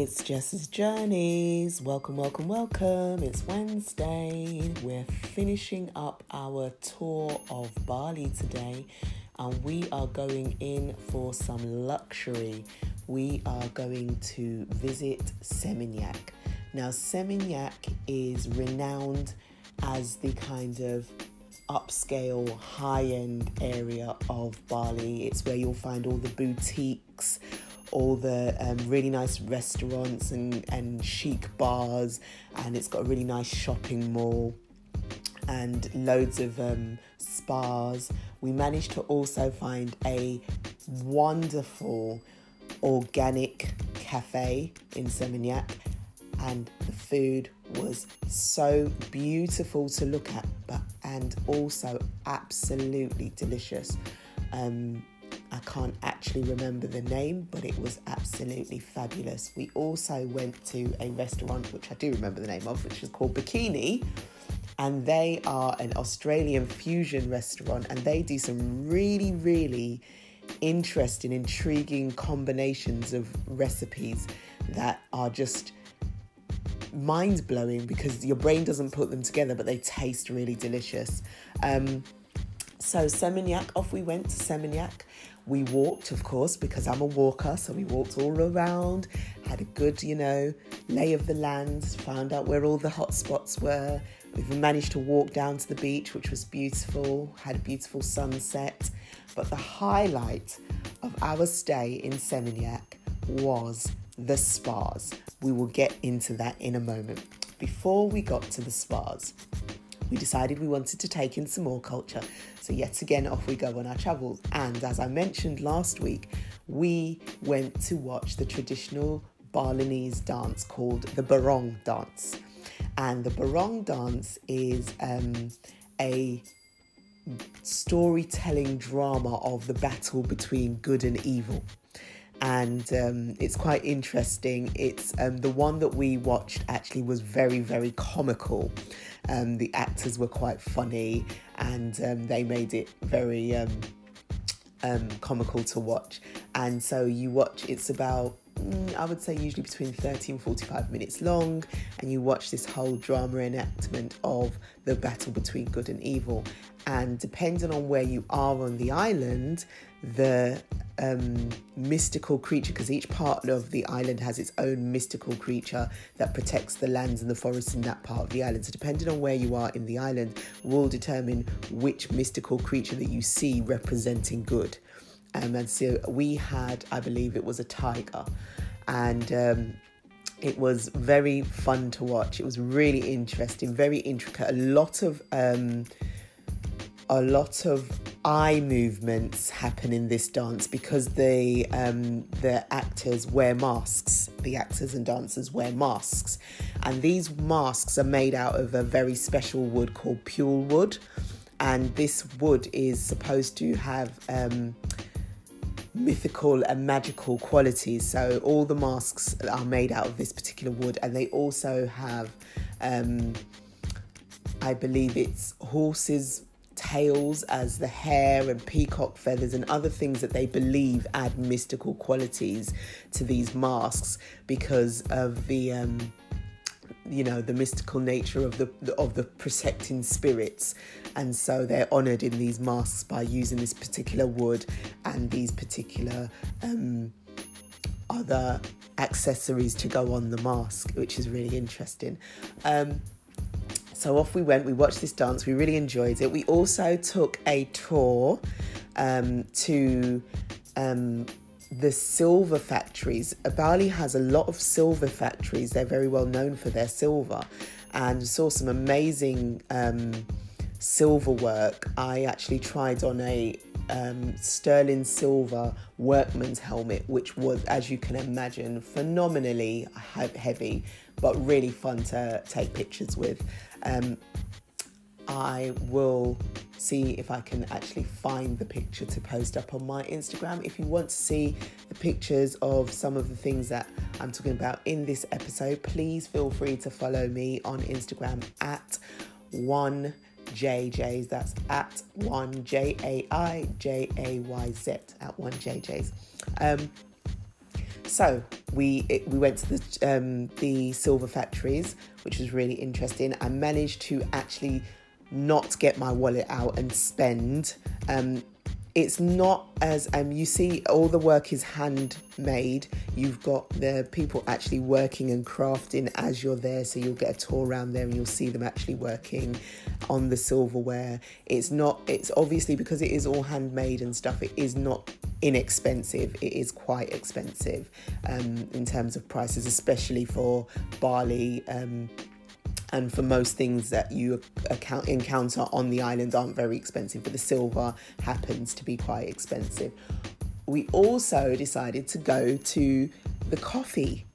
It's Jess's Journeys. Welcome, welcome, welcome. It's Wednesday. We're finishing up our tour of Bali today, and we are going in for some luxury. We are going to visit Seminyak. Now, Seminyak is renowned as the kind of upscale, high end area of Bali. It's where you'll find all the boutiques all the um, really nice restaurants and, and chic bars, and it's got a really nice shopping mall and loads of um, spas. We managed to also find a wonderful organic cafe in Seminyak, and the food was so beautiful to look at, but and also absolutely delicious. Um, I can't actually remember the name, but it was absolutely fabulous. We also went to a restaurant, which I do remember the name of, which is called Bikini. And they are an Australian fusion restaurant, and they do some really, really interesting, intriguing combinations of recipes that are just mind blowing because your brain doesn't put them together, but they taste really delicious. Um, so, Seminyak, off we went to Seminyak. We walked, of course, because I'm a walker, so we walked all around, had a good, you know, lay of the land, found out where all the hot spots were. We've managed to walk down to the beach, which was beautiful, had a beautiful sunset. But the highlight of our stay in Seminyak was the spas. We will get into that in a moment. Before we got to the spas, we decided we wanted to take in some more culture. So, yet again, off we go on our travels. And as I mentioned last week, we went to watch the traditional Balinese dance called the Barong dance. And the Barong dance is um, a storytelling drama of the battle between good and evil and um, it's quite interesting. It's um, the one that we watched actually was very, very comical. Um, the actors were quite funny, and um, they made it very um, um, comical to watch. And so you watch. It's about mm, I would say usually between 30 and 45 minutes long, and you watch this whole drama enactment of the battle between good and evil. And depending on where you are on the island, the um, mystical creature because each part of the island has its own mystical creature that protects the lands and the forests in that part of the island. So, depending on where you are in the island, will determine which mystical creature that you see representing good. Um, and so, we had, I believe it was a tiger, and um, it was very fun to watch. It was really interesting, very intricate, a lot of. Um, a lot of eye movements happen in this dance because the um, the actors wear masks. The actors and dancers wear masks, and these masks are made out of a very special wood called pule wood, and this wood is supposed to have. Um, mythical and magical qualities. So all the masks are made out of this particular wood, and they also have, um, I believe it's horses tails as the hair and peacock feathers and other things that they believe add mystical qualities to these masks because of the um, you know the mystical nature of the of the protecting spirits. And so they're honored in these masks by using this particular wood and these particular um, other accessories to go on the mask which is really interesting. Um, so off we went. We watched this dance. We really enjoyed it. We also took a tour um, to um, the silver factories. Bali has a lot of silver factories. They're very well known for their silver, and saw some amazing um, silver work. I actually tried on a um, sterling silver workman's helmet, which was, as you can imagine, phenomenally heavy, but really fun to take pictures with. Um, I will see if I can actually find the picture to post up on my Instagram. If you want to see the pictures of some of the things that I'm talking about in this episode, please feel free to follow me on Instagram at one JJs. That's at one J A I J A Y Z at one JJs. Um, so we it, we went to the um, the silver factories, which was really interesting. I managed to actually not get my wallet out and spend. Um, it's not as um, you see all the work is handmade. You've got the people actually working and crafting as you're there. So you'll get a tour around there and you'll see them actually working on the silverware. It's not it's obviously because it is all handmade and stuff it is not inexpensive. It is quite expensive um, in terms of prices especially for Bali um, and for most things that you account, encounter on the island aren't very expensive, but the silver happens to be quite expensive. We also decided to go to the coffee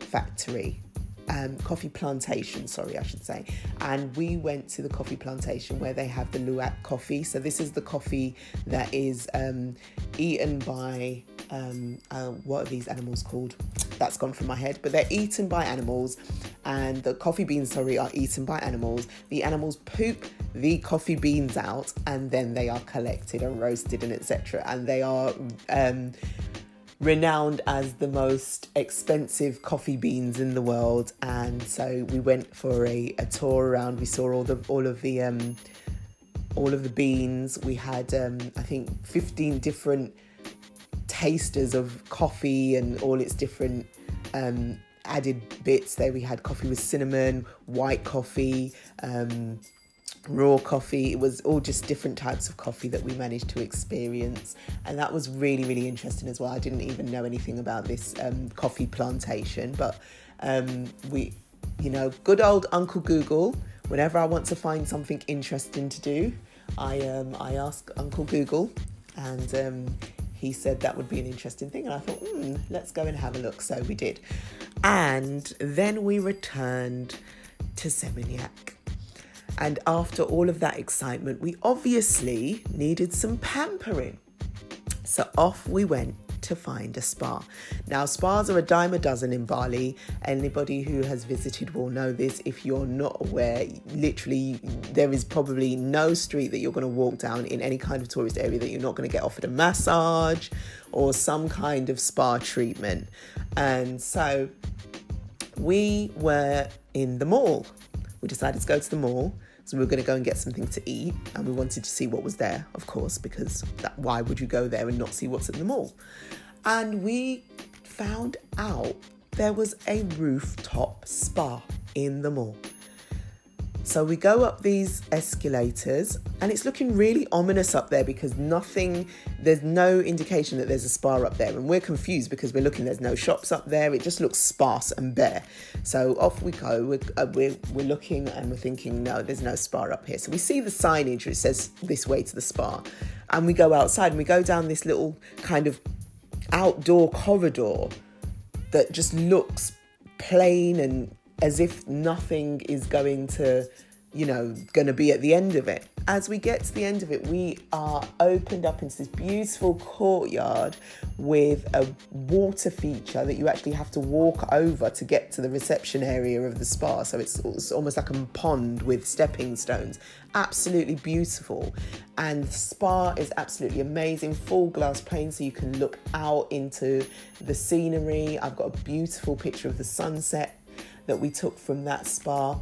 factory um, coffee plantation, sorry, I should say. And we went to the coffee plantation where they have the Luwak coffee. So, this is the coffee that is um, eaten by um, uh, what are these animals called? That's gone from my head, but they're eaten by animals, and the coffee beans, sorry, are eaten by animals. The animals poop the coffee beans out, and then they are collected and roasted and etc. And they are um, renowned as the most expensive coffee beans in the world. And so we went for a, a tour around. We saw all the all of the um, all of the beans. We had um, I think 15 different tasters of coffee and all its different um, added bits. There we had coffee with cinnamon, white coffee. Um, raw coffee. It was all just different types of coffee that we managed to experience, and that was really really interesting as well. I didn't even know anything about this um, coffee plantation, but um, we, you know, good old Uncle Google. Whenever I want to find something interesting to do, I um, I ask Uncle Google, and um, he said that would be an interesting thing, and I thought, hmm, let's go and have a look. So we did, and then we returned to Seminyak and after all of that excitement, we obviously needed some pampering. So off we went to find a spa. Now, spas are a dime a dozen in Bali. Anybody who has visited will know this. If you're not aware, literally, there is probably no street that you're going to walk down in any kind of tourist area that you're not going to get offered a massage or some kind of spa treatment. And so we were in the mall. We decided to go to the mall so we were going to go and get something to eat, and we wanted to see what was there, of course, because that, why would you go there and not see what's in the mall? And we found out there was a rooftop spa in the mall. So we go up these escalators and it's looking really ominous up there because nothing, there's no indication that there's a spa up there. And we're confused because we're looking, there's no shops up there. It just looks sparse and bare. So off we go. We're, uh, we're, we're looking and we're thinking, no, there's no spa up here. So we see the signage which says this way to the spa. And we go outside and we go down this little kind of outdoor corridor that just looks plain and as if nothing is going to, you know, going to be at the end of it. As we get to the end of it, we are opened up into this beautiful courtyard with a water feature that you actually have to walk over to get to the reception area of the spa. So it's, it's almost like a pond with stepping stones. Absolutely beautiful. And the spa is absolutely amazing, full glass pane so you can look out into the scenery. I've got a beautiful picture of the sunset that we took from that spa.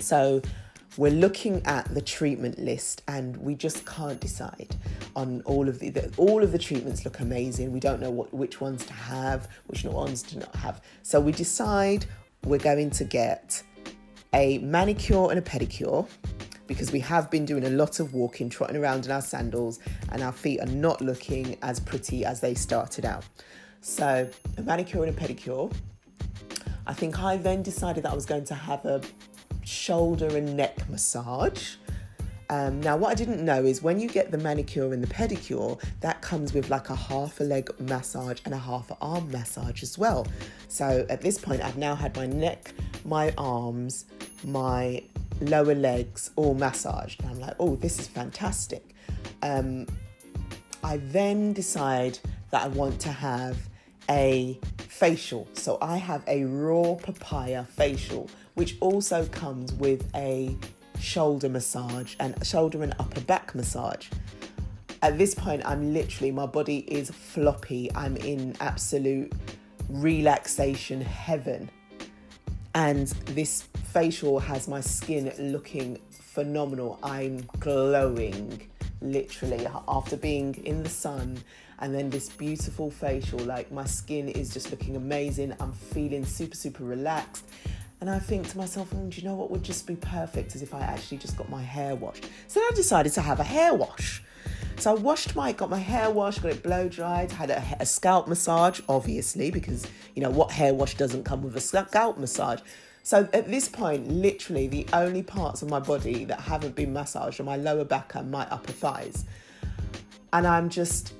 So we're looking at the treatment list and we just can't decide on all of the, the, all of the treatments look amazing. We don't know what which ones to have which ones to not have. So we decide we're going to get a manicure and a pedicure because we have been doing a lot of walking trotting around in our sandals and our feet are not looking as pretty as they started out. So a manicure and a pedicure I think I then decided that I was going to have a shoulder and neck massage. Um, now, what I didn't know is when you get the manicure and the pedicure, that comes with like a half a leg massage and a half a arm massage as well. So at this point, I've now had my neck, my arms, my lower legs all massaged. And I'm like, oh, this is fantastic. Um, I then decide that I want to have a facial. So I have a raw papaya facial, which also comes with a shoulder massage and shoulder and upper back massage. At this point, I'm literally, my body is floppy. I'm in absolute relaxation heaven. And this facial has my skin looking phenomenal. I'm glowing literally after being in the sun and then this beautiful facial like my skin is just looking amazing. I'm feeling super super relaxed. And i think to myself oh, do you know what would just be perfect is if i actually just got my hair washed? So i decided to have a hair wash. So I washed my, got my hair washed, got it blow dried, had a, a, scalp massage, obviously, because you know what hair wash doesn't come with a scalp massage. So at this point, literally the only parts of my body that haven't been massaged are my lower back and my upper thighs. And I'm just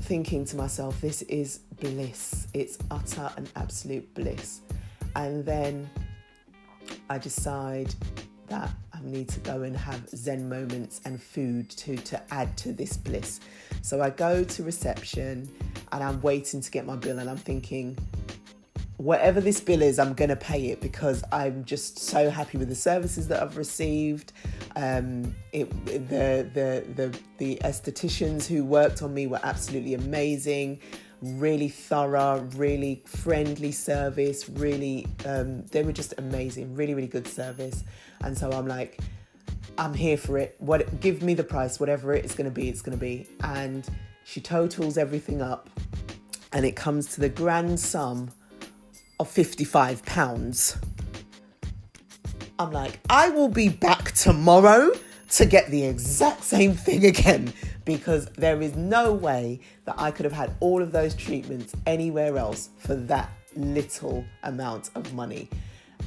thinking to myself, this is bliss. It's utter and absolute bliss. And then I decide that I need to go and have Zen moments and food to, to add to this bliss. So I go to reception and I'm waiting to get my bill and I'm thinking, whatever this bill is, I'm going to pay it because I'm just so happy with the services that I've received. Um, it, the, the, the, the estheticians who worked on me were absolutely amazing really thorough, really friendly service, really, um, they were just amazing, really, really good service. And so I'm like, I'm here for it. What give me the price, whatever it's gonna be, it's gonna be. And she totals everything up and it comes to the grand sum of 55 pounds. I'm like, I will be back tomorrow to get the exact same thing again because there is no way that I could have had all of those treatments anywhere else for that little amount of money.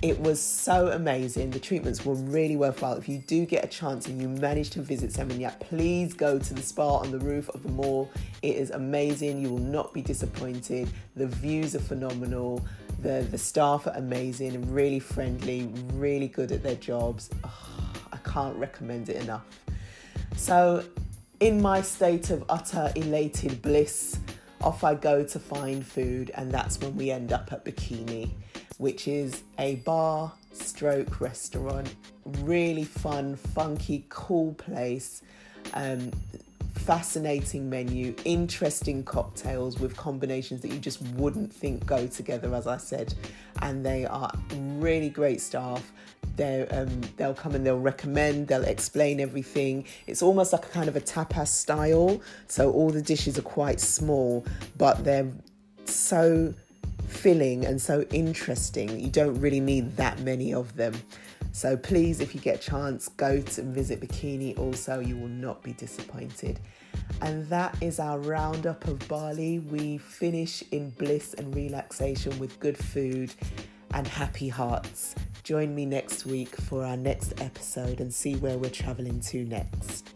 It was so amazing. The treatments were really worthwhile. If you do get a chance and you manage to visit Seminyak, please go to the spa on the roof of the mall. It is amazing. You will not be disappointed. The views are phenomenal. The, the staff are amazing really friendly, really good at their jobs. Oh, I can't recommend it enough. So, in my state of utter elated bliss, off I go to find food, and that's when we end up at Bikini, which is a bar stroke restaurant. Really fun, funky, cool place. Um, fascinating menu, interesting cocktails with combinations that you just wouldn't think go together, as I said. And they are really great staff. They um, they'll come and they'll recommend, they'll explain everything. It's almost like a kind of a tapas style. So all the dishes are quite small, but they're so filling and so interesting. You don't really need that many of them. So please, if you get a chance, go to visit Bikini also. You will not be disappointed. And that is our roundup of Bali. We finish in bliss and relaxation with good food and happy hearts. Join me next week for our next episode and see where we're traveling to next.